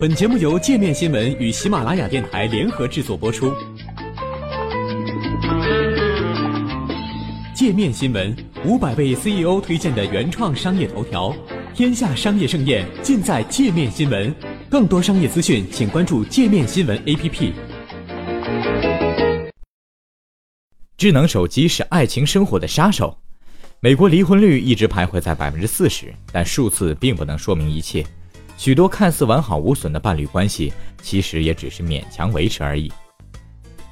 本节目由界面新闻与喜马拉雅电台联合制作播出。界面新闻五百位 CEO 推荐的原创商业头条，天下商业盛宴尽在界面新闻。更多商业资讯，请关注界面新闻 APP。智能手机是爱情生活的杀手。美国离婚率一直徘徊在百分之四十，但数字并不能说明一切。许多看似完好无损的伴侣关系，其实也只是勉强维持而已。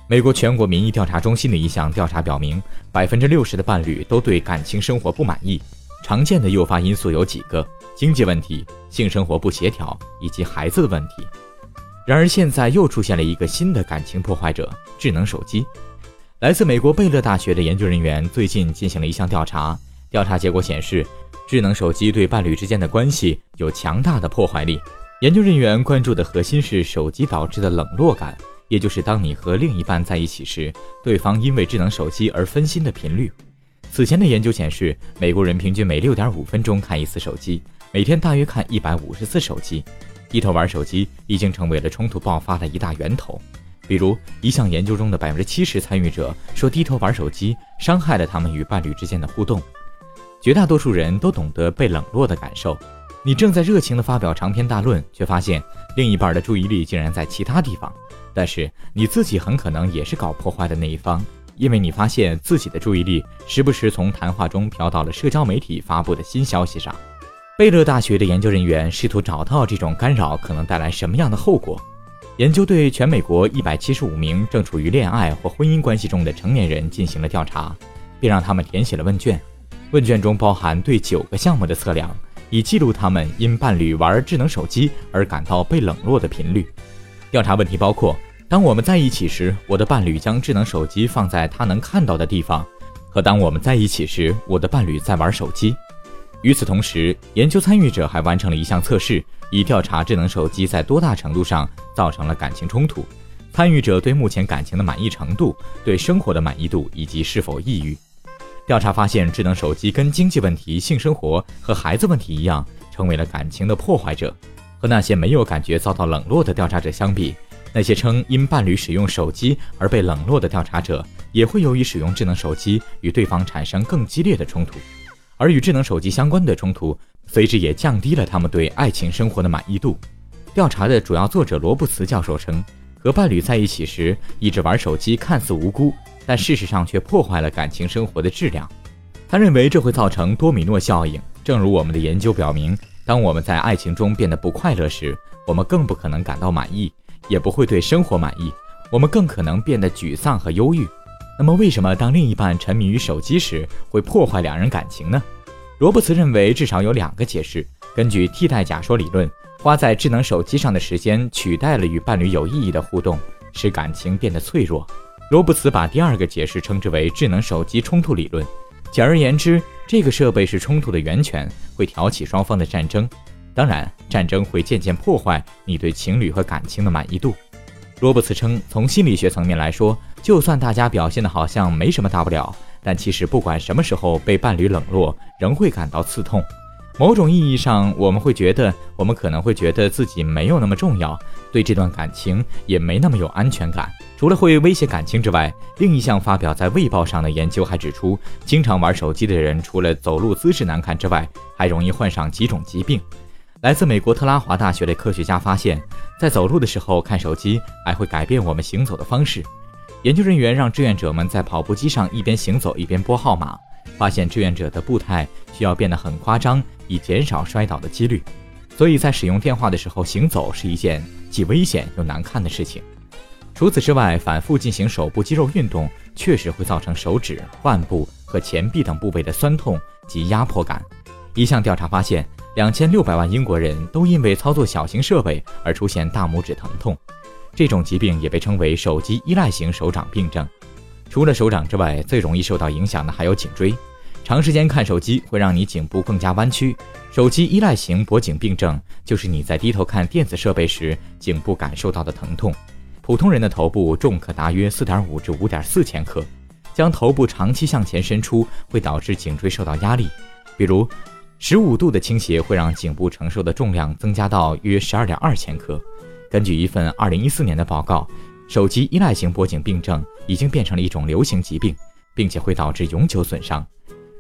美国全国民意调查中心的一项调查表明，百分之六十的伴侣都对感情生活不满意。常见的诱发因素有几个：经济问题、性生活不协调以及孩子的问题。然而，现在又出现了一个新的感情破坏者——智能手机。来自美国贝勒大学的研究人员最近进行了一项调查，调查结果显示。智能手机对伴侣之间的关系有强大的破坏力。研究人员关注的核心是手机导致的冷落感，也就是当你和另一半在一起时，对方因为智能手机而分心的频率。此前的研究显示，美国人平均每六点五分钟看一次手机，每天大约看一百五十次手机。低头玩手机已经成为了冲突爆发的一大源头。比如，一项研究中的百分之七十参与者说，低头玩手机伤害了他们与伴侣之间的互动。绝大多数人都懂得被冷落的感受。你正在热情地发表长篇大论，却发现另一半的注意力竟然在其他地方。但是你自己很可能也是搞破坏的那一方，因为你发现自己的注意力时不时从谈话中飘到了社交媒体发布的新消息上。贝勒大学的研究人员试图找到这种干扰可能带来什么样的后果。研究对全美国一百七十五名正处于恋爱或婚姻关系中的成年人进行了调查，并让他们填写了问卷。问卷中包含对九个项目的测量，以记录他们因伴侣玩智能手机而感到被冷落的频率。调查问题包括：当我们在一起时，我的伴侣将智能手机放在他能看到的地方；和当我们在一起时，我的伴侣在玩手机。与此同时，研究参与者还完成了一项测试，以调查智能手机在多大程度上造成了感情冲突。参与者对目前感情的满意程度、对生活的满意度以及是否抑郁。调查发现，智能手机跟经济问题、性生活和孩子问题一样，成为了感情的破坏者。和那些没有感觉遭到冷落的调查者相比，那些称因伴侣使用手机而被冷落的调查者，也会由于使用智能手机与对方产生更激烈的冲突，而与智能手机相关的冲突，随之也降低了他们对爱情生活的满意度。调查的主要作者罗布茨教授称，和伴侣在一起时一直玩手机看似无辜。但事实上却破坏了感情生活的质量。他认为这会造成多米诺效应。正如我们的研究表明，当我们在爱情中变得不快乐时，我们更不可能感到满意，也不会对生活满意。我们更可能变得沮丧和忧郁。那么，为什么当另一半沉迷于手机时会破坏两人感情呢？罗伯茨认为，至少有两个解释。根据替代假说理论，花在智能手机上的时间取代了与伴侣有意义的互动，使感情变得脆弱。罗布茨把第二个解释称之为智能手机冲突理论。简而言之，这个设备是冲突的源泉，会挑起双方的战争。当然，战争会渐渐破坏你对情侣和感情的满意度。罗伯茨称，从心理学层面来说，就算大家表现的好像没什么大不了，但其实不管什么时候被伴侣冷落，仍会感到刺痛。某种意义上，我们会觉得，我们可能会觉得自己没有那么重要，对这段感情也没那么有安全感。除了会威胁感情之外，另一项发表在《卫报》上的研究还指出，经常玩手机的人，除了走路姿势难看之外，还容易患上几种疾病。来自美国特拉华大学的科学家发现，在走路的时候看手机，还会改变我们行走的方式。研究人员让志愿者们在跑步机上一边行走一边拨号码，发现志愿者的步态需要变得很夸张。以减少摔倒的几率，所以在使用电话的时候行走是一件既危险又难看的事情。除此之外，反复进行手部肌肉运动确实会造成手指、腕部和前臂等部位的酸痛及压迫感。一项调查发现，两千六百万英国人都因为操作小型设备而出现大拇指疼痛，这种疾病也被称为手机依赖型手掌病症。除了手掌之外，最容易受到影响的还有颈椎。长时间看手机会让你颈部更加弯曲，手机依赖型脖颈病症就是你在低头看电子设备时颈部感受到的疼痛。普通人的头部重可达约四点五至五点四千克，将头部长期向前伸出会导致颈椎受到压力。比如，十五度的倾斜会让颈部承受的重量增加到约十二点二千克。根据一份二零一四年的报告，手机依赖型脖颈病症已经变成了一种流行疾病，并且会导致永久损伤。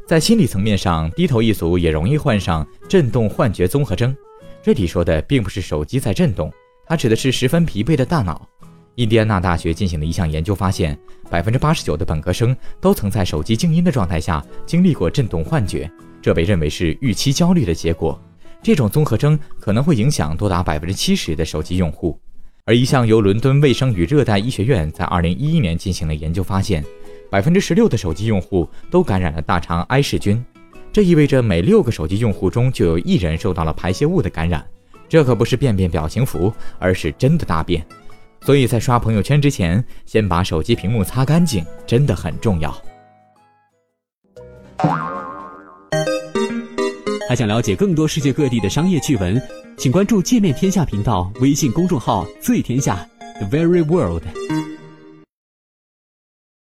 在心理层面上，低头一族也容易患上震动幻觉综合征。这里说的并不是手机在震动，它指的是十分疲惫的大脑。印第安纳大学进行的一项研究发现，百分之八十九的本科生都曾在手机静音的状态下经历过震动幻觉。这被认为是预期焦虑的结果，这种综合征可能会影响多达百分之七十的手机用户。而一项由伦敦卫生与热带医学院在二零一一年进行的研究发现，百分之十六的手机用户都感染了大肠埃氏菌，这意味着每六个手机用户中就有一人受到了排泄物的感染。这可不是便便表情符，而是真的大便。所以在刷朋友圈之前，先把手机屏幕擦干净，真的很重要。还想了解更多世界各地的商业趣闻，请关注“界面天下”频道微信公众号“最天下 The Very World”。